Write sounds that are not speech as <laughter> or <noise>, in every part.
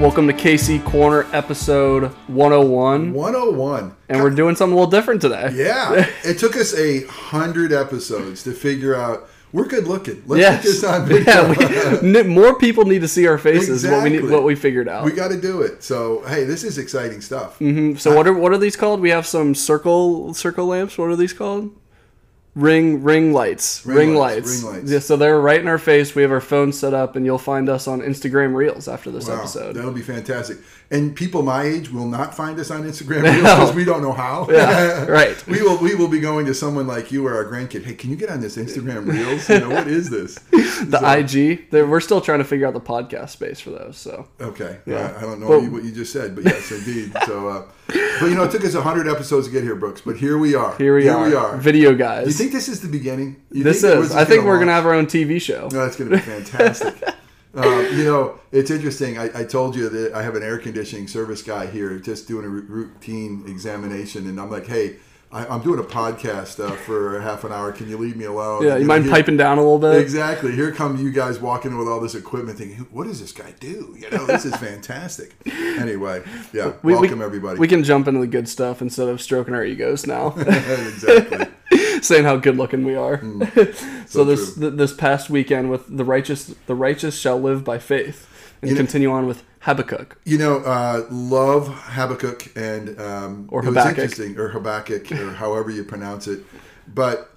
Welcome to KC Corner episode 101. 101. And we're doing something a little different today. Yeah. <laughs> it took us a hundred episodes to figure out we're good looking. Let's Yes. get this on <laughs> video. Yeah, we, <laughs> more people need to see our faces. What we need, what we figured out. we got to do it. So hey, this is exciting stuff. Mhm. So what are what are these called? We have some circle circle lamps. What are these called? Ring ring lights. Ring, Ring lights. lights, ring lights. Yeah, so they're right in our face. We have our phone set up, and you'll find us on Instagram Reels after this Wow, episode. that'll be fantastic. And people my age will not find us on Instagram <laughs> Reels because we don't know how. Yeah, <laughs> right. we will we will be going to someone like you or our grandkid. Hey, can you get on this Instagram Reels? You know what is this? <laughs> The IG. they're- We're still trying to figure out the podcast space for those. So Okay. Yeah. I, I don't know But- what you- just said, but yes, indeed. So, uh, but you know, it took us hundred episodes to get here, Brooks. But here we are. here we are. We are. Video guys. You think this is the beginning? You this think is. I think we're gonna have our own TV show. No, that's going to be fantastic. <laughs> um, you know, it's interesting. I, I told you that I have an air conditioning service guy here just doing a routine examination, and I'm like, hey, I, I'm doing a podcast uh, for half an hour. Can you leave me alone? Yeah, you know, mind here- piping down a little bit? Exactly. Here come you guys walking in with all this equipment, thinking, "What does this guy do?" You know, this is fantastic. anyway, yeah. <laughs> We- we- welcome everybody. We can jump into the good stuff instead of stroking our egos now, <laughs> exactly. Saying how good looking we are. <laughs> so Mm. So this th- this past weekend with the righteous, the righteous shall live by faith, and You know- continue on with Habakkuk. You know, uh, love Habakkuk and um, Or it was Habakkuk. interesting, or Habakkuk, or however you pronounce it. But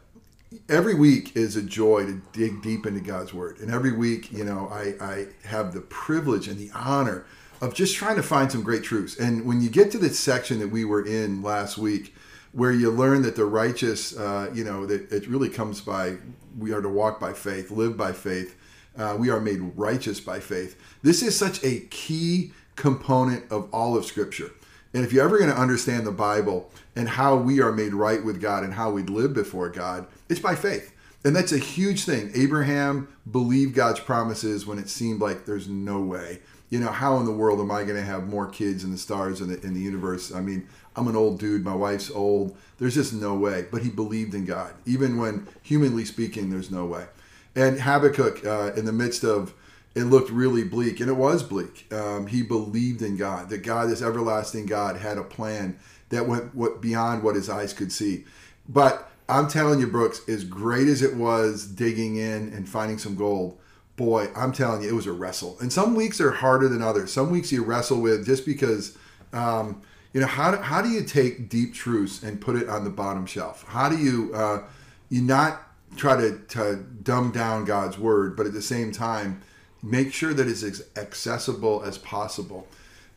every week is a joy to dig deep into God's Word, and every week, you know, I, I have the privilege and the honor of just trying to find some great truths. And when you get to this section that we were in last week, where you learn that the righteous, uh, you know, that it really comes by we are to walk by faith, live by faith. Uh, we are made righteous by faith. This is such a key component of all of Scripture. And if you're ever going to understand the Bible and how we are made right with God and how we live before God, it's by faith. And that's a huge thing. Abraham believed God's promises when it seemed like there's no way. You know, how in the world am I going to have more kids in the stars in the, in the universe? I mean, I'm an old dude. My wife's old. There's just no way. But he believed in God. Even when, humanly speaking, there's no way. And Habakkuk, uh, in the midst of it looked really bleak, and it was bleak. Um, he believed in God, that God, this everlasting God, had a plan that went what beyond what his eyes could see. But I'm telling you, Brooks, as great as it was digging in and finding some gold, boy, I'm telling you, it was a wrestle. And some weeks are harder than others. Some weeks you wrestle with just because. Um, you know how do, how do you take deep truths and put it on the bottom shelf how do you uh, you not try to, to dumb down god's word but at the same time make sure that it's as accessible as possible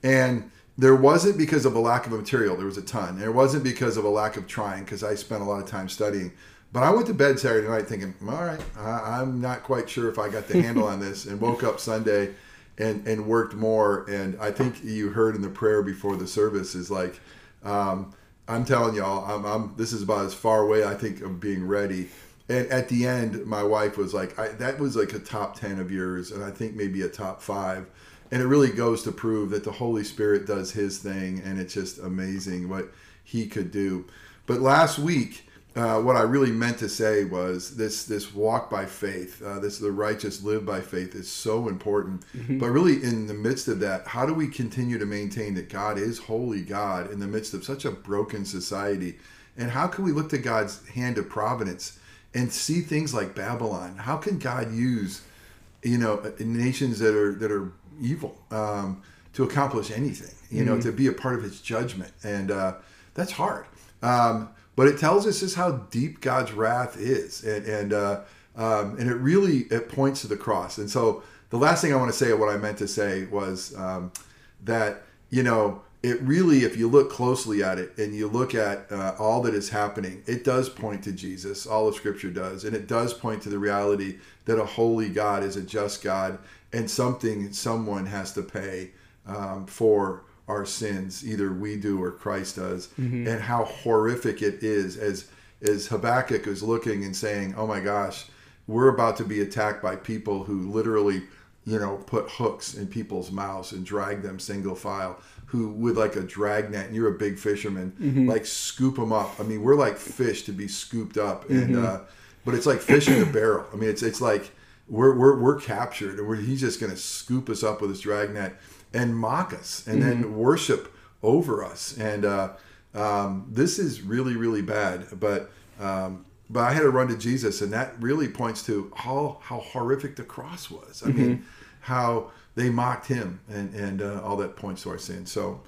and there wasn't because of a lack of material there was a ton there wasn't because of a lack of trying because i spent a lot of time studying but i went to bed saturday night thinking all right I, i'm not quite sure if i got the <laughs> handle on this and woke up sunday and and worked more. And I think you heard in the prayer before the service is like, um, I'm telling y'all, I'm, I'm this is about as far away I think of being ready. And at the end, my wife was like, I, that was like a top ten of yours, and I think maybe a top five. And it really goes to prove that the Holy Spirit does His thing, and it's just amazing what He could do. But last week, uh, what I really meant to say was this: this walk by faith, uh, this the righteous live by faith, is so important. But really, in the midst of that, how do we continue to maintain that God is holy God in the midst of such a broken society? And how can we look to God's hand of providence and see things like Babylon? How can God use, you know, nations that are that are evil um, to accomplish anything? You know, to be a part of His judgment, and uh, that's hard. Um, but it tells us just how deep God's wrath is, and and uh, um, and it really it points to the cross. And so the last thing I want to say, what I meant to say, was um, that you know it really, if you look closely at it and you look at uh, all that is happening, it does point to Jesus. All of Scripture does, and it does point to the reality that a holy God is a just God, and something someone has to pay um, for our sins, either we do or Christ does, and how horrific it is as as Habakkuk is looking and saying, "Oh my gosh, we're about to be attacked by people who literally, you know, put hooks in people's mouths and drag them single file, who with like a drag net, and you're a big fisherman, like scoop them up. I mean, we're like fish to be scooped up, and uh, but it's like fish in a barrel. I mean, it's it's like we're we're, we're captured, and we're, he's just going to scoop us up with his dragnet. and mock us and then worship over us. And uh, um, this is really, really bad. But um, but I had to run to Jesus, and that really points to how how horrific the cross was. I mean, how they mocked him, and and uh, all that points to our sin. So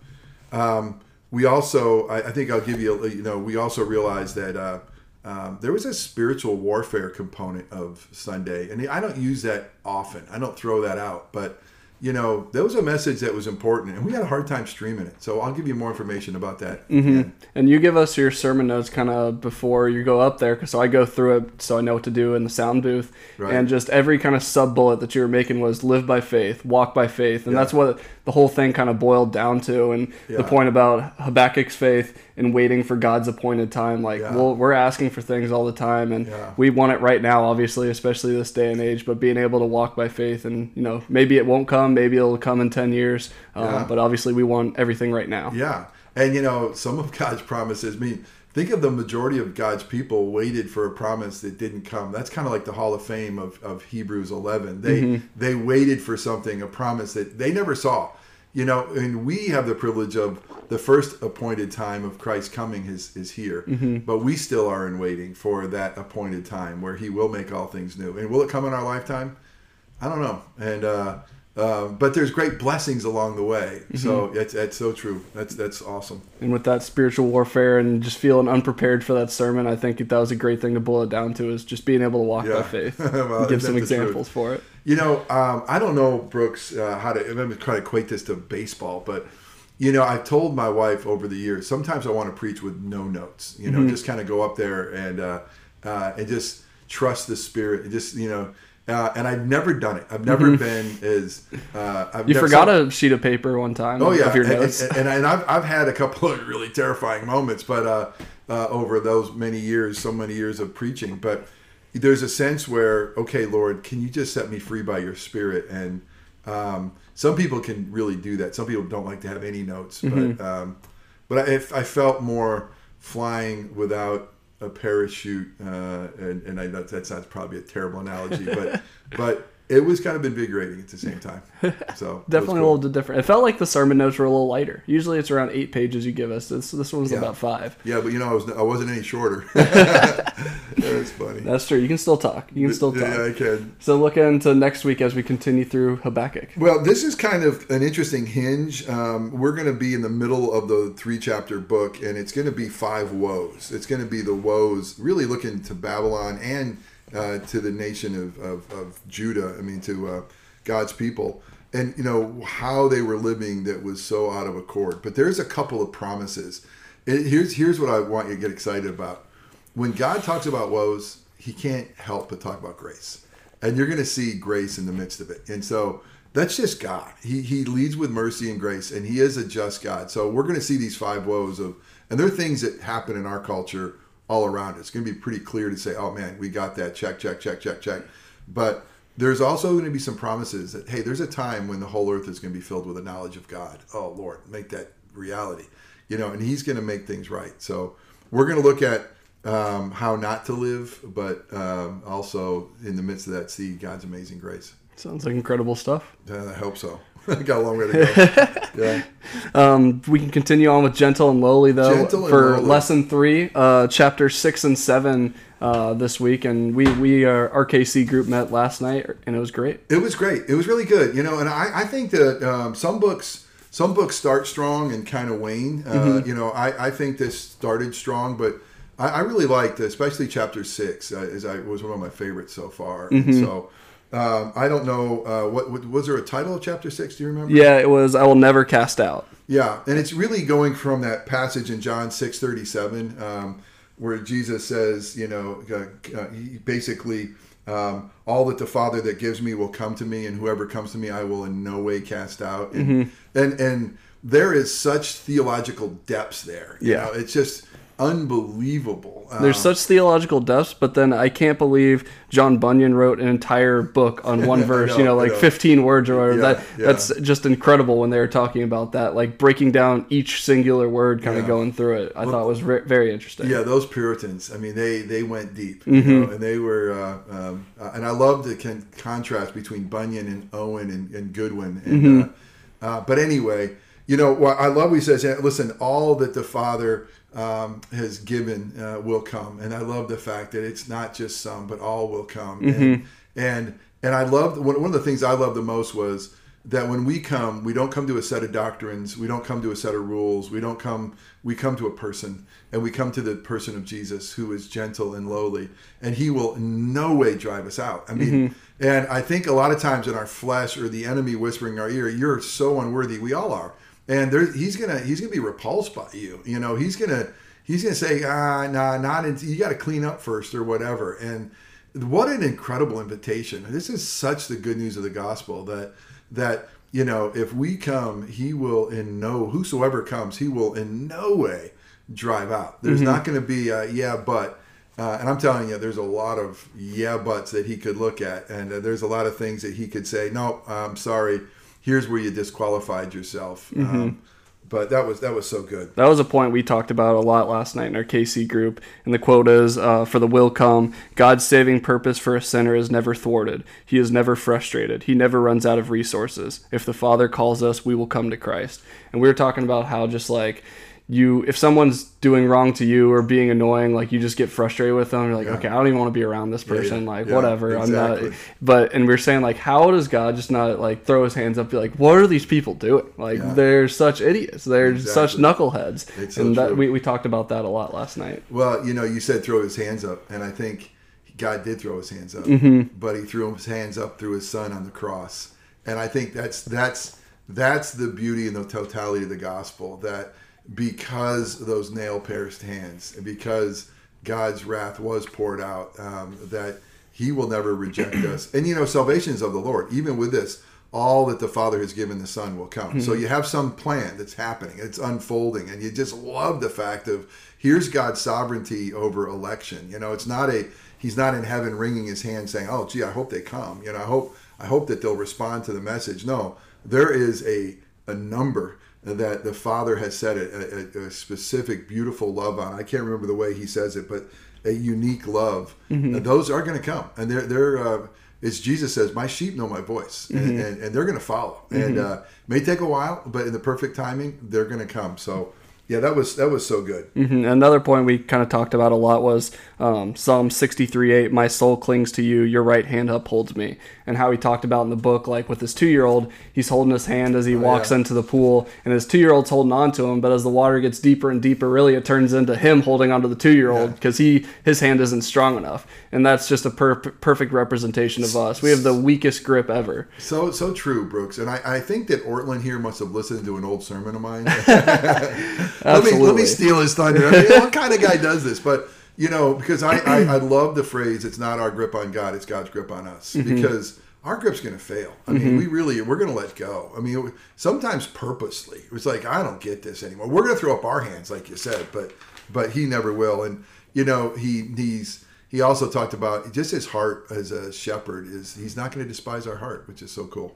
um, we also, I, I think I'll give you, a, you know, we also realize that. Uh, um, there was a spiritual warfare component of Sunday, and I don't use that often. I don't throw that out, but you know, there was a message that was important, and we had a hard time streaming it. So I'll give you more information about that. Mm-hmm. And you give us your sermon notes kind of before you go up there, because so I go through it so I know what to do in the sound booth. Right. And just every kind of sub bullet that you were making was live by faith, walk by faith, and Yeah. that's what the whole thing kind of boiled down to. And Yeah. the point about Habakkuk's faith and waiting for God's appointed time, like Yeah. well, we're asking for things all the time, and Yeah. we want it right now, obviously, especially this day and age. But being able to walk by faith, and you know, maybe it won't come, maybe it'll come in ten years, um, but obviously we want everything right now. Yeah, and you know, some of God's promises. Mean, think of the majority of God's people waited for a promise that didn't come. That's kind of like the Hall of Fame of, of Hebrews 11. They they waited for something, a promise that they never saw. You know, and we have the privilege of the first appointed time of Christ coming is is here, but we still are in waiting for that appointed time where He will make all things new. And will it come in our lifetime? I don't know. And uh, uh, but there's great blessings along the way. So that's that's so true. That's that's awesome. and with that spiritual warfare and just feeling unprepared for that sermon, I think that was a great thing to boil it down to is just being able to walk Yeah. by faith. <laughs> Well, give some examples for it. You know, um, I don't know, Brooks, uh, how to. I'm going to try to equate this to baseball, but you know, I've told my wife over the years. Sometimes I want to preach with no notes. You know, just kind of go up there and uh, uh, and just trust the Spirit. And just you know. Uh, and I've never done it. I've never been as. Uh, I've You never- forgot a sheet of paper one time Oh yeah, of your and, notes. and, and, and I've, I've had a couple of really terrifying moments, but uh, uh, over those many years, so many years of preaching, but there's a sense where, okay, Lord, can you just set me free by Your Spirit? And um, some people can really do that. Some people don't like to have any notes, but um, but I felt more flying without a parachute, uh, and, and I know that sounds probably a terrible analogy, but <laughs> but it was kind of invigorating at the same time. <laughs> So Definitely cool. a little bit different. It felt like the sermon notes were a little lighter. Usually it's around eight pages you give us. This this one was Yeah. about five. Yeah, but you know, I was I wasn't any shorter. <laughs> <laughs> That's funny. That's true. You can still talk. You can still talk. Yeah, I can. So look into next week as we continue through Habakkuk. Well, this is kind of an interesting hinge. Um, we're going to be in the middle of the three chapter book, and it's going to be five woes. It's going to be the woes, really looking to Babylon and uh, to the nation of, of, of Judah. I mean, to uh, God's people, and you know how they were living that was so out of accord. But there's a couple of promises. Here's here's what I want you to get excited about. When God talks about woes, He can't help but talk about grace, and you're going to see grace in the midst of it. And so that's just God. He He leads with mercy and grace, and He is a just God. So we're going to see these five woes of, and they're things that happen in our culture all around. It's going to be pretty clear to say, oh man, we got that. Check, check, check, check, check. But there's also going to be some promises that hey, there's a time when the whole earth is going to be filled with the knowledge of God. Oh Lord, make that reality. You know, and He's going to make things right. So we're going to look at um, how not to live, but um, also in the midst of that, see God's amazing grace. Sounds like incredible stuff. Uh, I hope so. <laughs> Got a long way to go. <laughs> yeah. Um, we can continue on with gentle and lowly though Gentle for Lowly. lesson three, uh, chapter six and seven uh, this week, and we we our RKC group met last night, and it was great. It was great. It was really good. You know, and I, I think that um, some books some books start strong and kind of wane. Uh, You know, I, I think this started strong, but I, I really liked, especially chapter six, uh, is I was one of my favorites so far. And so um, I don't know uh, what, what was there a title of chapter six? Do you remember? Yeah, it was. I will never cast out. Yeah, and it's really going from that passage in John six thirty seven, um, where Jesus says, you know, uh, uh, basically, um, all that the Father that gives me will come to me, and whoever comes to me, I will in no way cast out. And and, and there is such theological depths there. You Yeah. know, it's just unbelievable. Uh, There's such theological depths, but then I can't believe John Bunyan wrote an entire book on <laughs> one verse. you know, know, like know. 15 words or whatever. Yeah, that yeah. that's just incredible when they were talking about that, like breaking down each singular word, kind of going through it. I thought it was re- very interesting. Yeah, those Puritans. I mean, they they went deep, Mm-hmm. you know, and they were. Uh, um, uh, and I love the con- contrast between Bunyan and Owen and, and Goodwin. And Mm-hmm. uh, Uh, but anyway, you know what I love. He says, "Listen, all that the Father um, has given uh, will come," and I love the fact that it's not just some, but all will come. And and and I love one, of the things I love the most was that when we come, we don't come to a set of doctrines, we don't come to a set of rules, we don't come, we come to a person, and we come to the person of Jesus who is gentle and lowly, and he will in no way drive us out. I mean, and I think a lot of times in our flesh or the enemy whispering in our ear, you're so unworthy. We all are, and there, he's gonna he's gonna be repulsed by you. You know, he's gonna he's gonna say, ah, nah, not until you got to clean up first or whatever, and what an incredible invitation. This is such the good news of the gospel that that you know if we come he will in no whosoever comes he will in no way drive out. There's not going to be a yeah but uh, and i'm telling you there's a lot of yeah buts that he could look at. And uh, there's a lot of things that he could say no i'm sorry here's where you disqualified yourself um, but that was that was so good That was a point we talked about a lot last night in our KC group. And the quote is uh, For the will come, God's saving purpose for a sinner is never thwarted. He is never frustrated. He never runs out of resources. If the Father calls us, we will come to Christ. And we were talking about how just like, you if someone's doing wrong to you or being annoying like you just get frustrated with them. You're like okay i don't even want to be around this person yeah, like yeah, whatever i'm exactly. not but and we are saying like how does god just not like throw his hands up be like what are these people doing? Like Yeah. they're such idiots. They're such knuckleheads. It's so and that we, we talked about that a lot last night. Well, you know, you said throw his hands up, and I think God did throw his hands up, Mm-hmm. but he threw his hands up through his son on the cross, and I think that's that's that's the beauty and the totality of the gospel that because those nail pierced hands and because God's wrath was poured out, um, that He will never reject us, and you know, salvation is of the Lord. Even with this, all that the Father has given the Son will come. So you have some plan that's happening, it's unfolding, and you just love the fact of here's God's sovereignty over election. You know, it's not a He's not in heaven wringing his hand saying, "Oh, gee, I hope they come." You know, I hope I hope that they'll respond to the message. No, there is a a number that the Father has set a, a, a specific, beautiful love on. I can't remember the way He says it, but a unique love. And those are going to come, and they're they're. Uh, it's Jesus says, "My sheep know my voice, and, and, and they're going to follow." And uh, may take a while, but in the perfect timing, they're going to come. So, yeah, that was that was so good. Mhm. Another point we kind of talked about a lot was um, Psalm 63 8, My soul clings to you, your right hand upholds me. And how he talked about in the book, like with his two year old, he's holding his hand as he walks yeah. into the pool, and his two year old's holding on to him. But as the water gets deeper and deeper, really it turns into him holding onto the two year old because he his hand isn't strong enough. And that's just a per- perfect representation of us. We have the weakest grip ever. So so true, Brooks. And I, I think that Ortlund here must have listened to an old sermon of mine. <laughs> let me let me steal his thunder. I mean, what kind of guy does this? But you know, because I, I I love the phrase "It's not our grip on God; it's God's grip on us." Mm-hmm. Because our grip's going to fail. I mean, we mm-hmm. really we're going to let go. I mean, sometimes purposely. It was like I don't get this anymore. We're going to throw up our hands, like you said, but but he never will. And you know, he he's he also talked about just his heart as a shepherd is he's not going to despise our heart, which is so cool.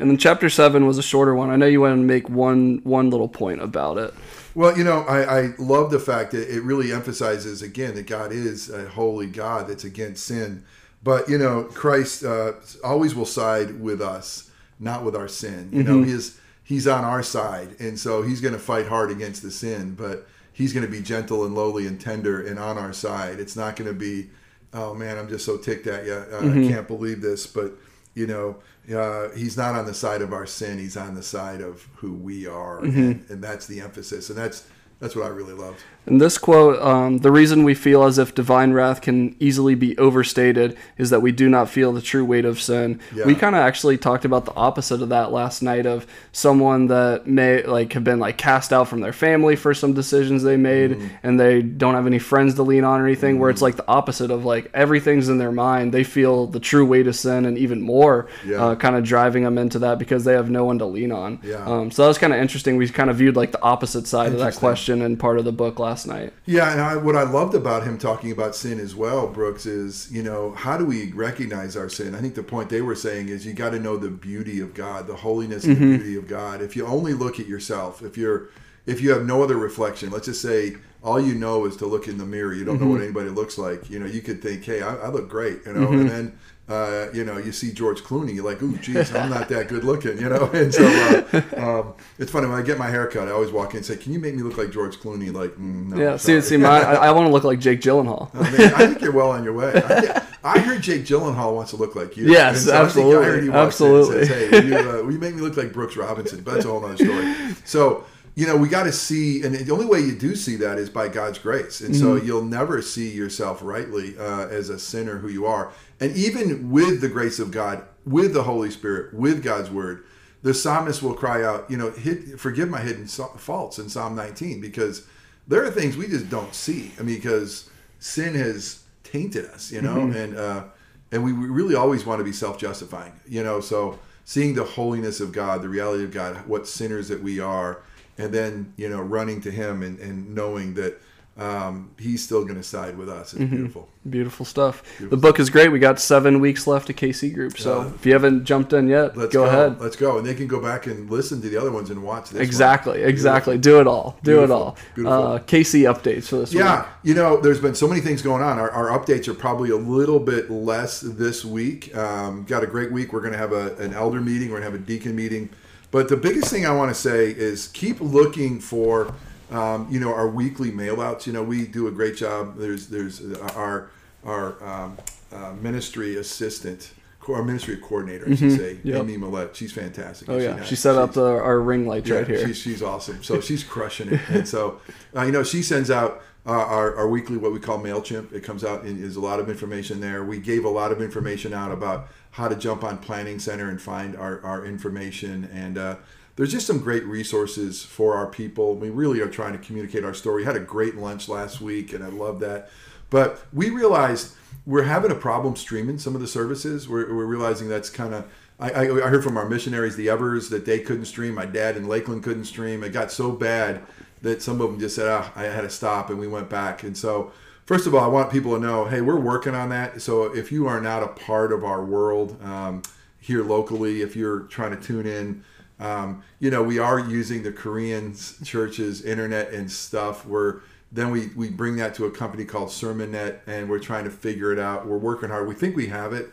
And then chapter 7 was a shorter one. I know you want to make one one little point about it. Well, you know, I, I love the fact that it really emphasizes again that God is a holy God that's against sin. But you know, Christ uh, always will side with us, not with our sin. You know, he's he's on our side, and so he's going to fight hard against the sin. But he's going to be gentle and lowly and tender and on our side. It's not going to be, oh man, I'm just so ticked at you. Uh, I can't believe this. But you know, uh, he's not on the side of our sin. He's on the side of who we are, and, and that's the emphasis. And that's that's what I really loved. In this quote, um, the reason we feel as if divine wrath can easily be overstated is that we do not feel the true weight of sin. Yeah. We kind of actually talked about the opposite of that last night of someone that may like have been like cast out from their family for some decisions they made Mm-hmm. and they don't have any friends to lean on or anything where it's like the opposite of like everything's in their mind. They feel the true weight of sin and even more Yeah. uh, kind of driving them into that because they have no one to lean on. Yeah. Um, so that was kind of interesting. We kind of viewed like the opposite side of that question in part of the book last night. Yeah, and I, what I loved about him talking about sin as well, Brooks, is you know how do we recognize our sin? I think the point they were saying is you got to know the beauty of God, the holiness and the mm-hmm. beauty of God. If you only look at yourself, if you're if you have no other reflection, let's just say all you know is to look in the mirror. You don't know Mm-hmm. what anybody looks like. You know, you could think, hey, I, I look great, you know, Mm-hmm. and then. Uh, you know, you see George Clooney, you're like, ooh, <laughs> geez, I'm not that good looking, you know? <laughs> And so uh, um, it's funny, when I get my hair cut, I always walk in and say, can you make me look like George Clooney? Like, mm, no, Yeah, see, see, my, I, I want to look like Jake Gyllenhaal. <laughs> I, mean, I think you're well on your way. I, think- I heard Jake Gyllenhaal wants to look like you. Yes, And I think- I heard he absolutely, and absolutely. says, "Hey, will you, uh, will you make me look like Brooks Robinson?" But that's a whole other story. So you know, we got to see, and the only way you do see that is by God's grace. And so Mm-hmm. you'll never see yourself rightly uh, as a sinner who you are. And even with the grace of God, with the Holy Spirit, with God's word, the psalmist will cry out, you know, hit, forgive my hidden so- faults in Psalm 19 because there are things we just don't see. I mean, because sin has tainted us, you know, and uh, and we really always want to be self-justifying, you know. So seeing the holiness of God, the reality of God, what sinners that we are, and then you know running to Him and, and knowing that um, He's still going to side with us is beautiful. Beautiful stuff. The book is great. We got seven weeks left to KC Group, so Yeah. if you haven't jumped in yet, Let's go, ahead. Let's go, and they can go back and listen to the other ones and watch this. one. Exactly, exactly. Do it all. Do Beautiful, it all. beautiful. Uh, KC updates for this Yeah, week. you know, there's been so many things going on. Our, our updates are probably a little bit less this week. Um, got a great week. We're going to have a, an elder meeting. We're going to have a deacon meeting. But the biggest thing I want to say is keep looking for, um, you know, our weekly mail outs. You know, we do a great job. There's there's our our um, uh, ministry assistant, our ministry coordinator, I should say, Mm-hmm. Yep. Amy Millette. She's fantastic. Oh yeah, has- she set up the, our ring lights right here. She's, she's awesome. So <laughs> she's crushing it. And so, uh, you know, she sends out uh, our, our weekly, what we call MailChimp. It comes out and there's a lot of information there. We gave a lot of information out about how to jump on Planning Center and find our, our information. And uh, there's just some great resources for our people. We really are trying to communicate our story. had a great lunch last week, and I love that. But we realized we're having a problem streaming some of the services. We're, we're realizing that's kind of I, I, I heard from our missionaries, the Evers, that they couldn't stream. My dad in Lakeland couldn't stream. It got so bad that some of them just said, ah, I had to stop, and we went back. And so, first of all, I want people to know, hey, we're working on that. So if you are not a part of our world um, here locally, if you're trying to tune in, um, you know, we are using the Korean church's internet and stuff. We're then we, we bring that to a company called Sermonet, and we're trying to figure it out. We're working hard. We think we have it,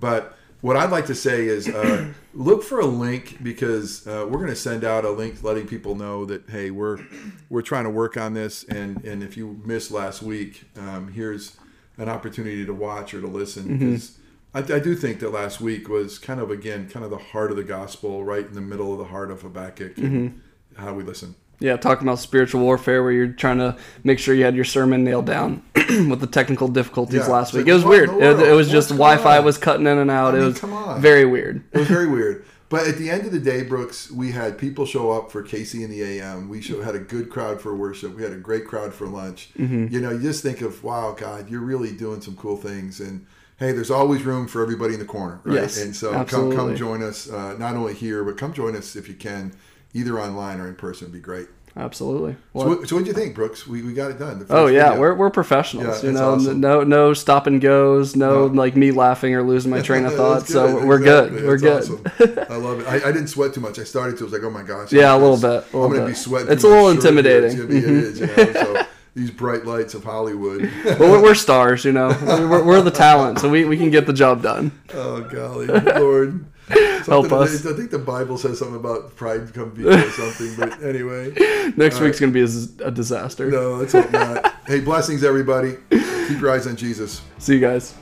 but what I'd like to say is uh, <coughs> look for a link because uh, we're going to send out a link letting people know that hey we're we're trying to work on this and and if you missed last week um, here's an opportunity to watch or to listen because I, I do think that last week was kind of again kind of the heart of the gospel right in the middle of the heart of Habakkuk and how we listen. Yeah, talking about spiritual warfare, where you're trying to make sure you had your sermon nailed down <clears throat> with the technical difficulties Yeah, last week. like, It was weird. It, it was just What's going Wi-Fi was cutting in and out. I it mean, was come on. very weird. It was very weird. <laughs> But at the end of the day, Brooks, we had people show up for KC in the AM. We show, had a good crowd for worship. We had a great crowd for lunch. Mm-hmm. You know, you just think of, wow, God, you're really doing some cool things. And hey, there's always room for everybody in the corner, right? Yes, and so come come join us, uh, not only here, but come join us if you can, either online or in person. Would be great. Absolutely. So, what, so what'd you think, Brooks? We, we got it done. Oh yeah, video. we're, we're professionals. Yeah, you know, awesome. no no stop and goes, no, No. like me laughing or losing my train of <laughs> thought. So we're exactly. good. We're That's good. awesome. I love it. I, I didn't sweat too much. I started to. I was like, oh my gosh. Yeah, a little gonna- bit, a little I'm going to bit. be sweating. It's a little intimidating. It's gonna be, It is. You know, so mm-hmm. <laughs> these bright lights of Hollywood. Well, we're, we're stars, you know. We're, we're the talent, so we, we can get the job done. <laughs> oh golly, Lord. Help us. I think the Bible says something about pride come before <laughs> something, but anyway. Next week's gonna be a disaster. No, let's hope not. <laughs> Hey, blessings, everybody. Keep your eyes on Jesus. See you guys.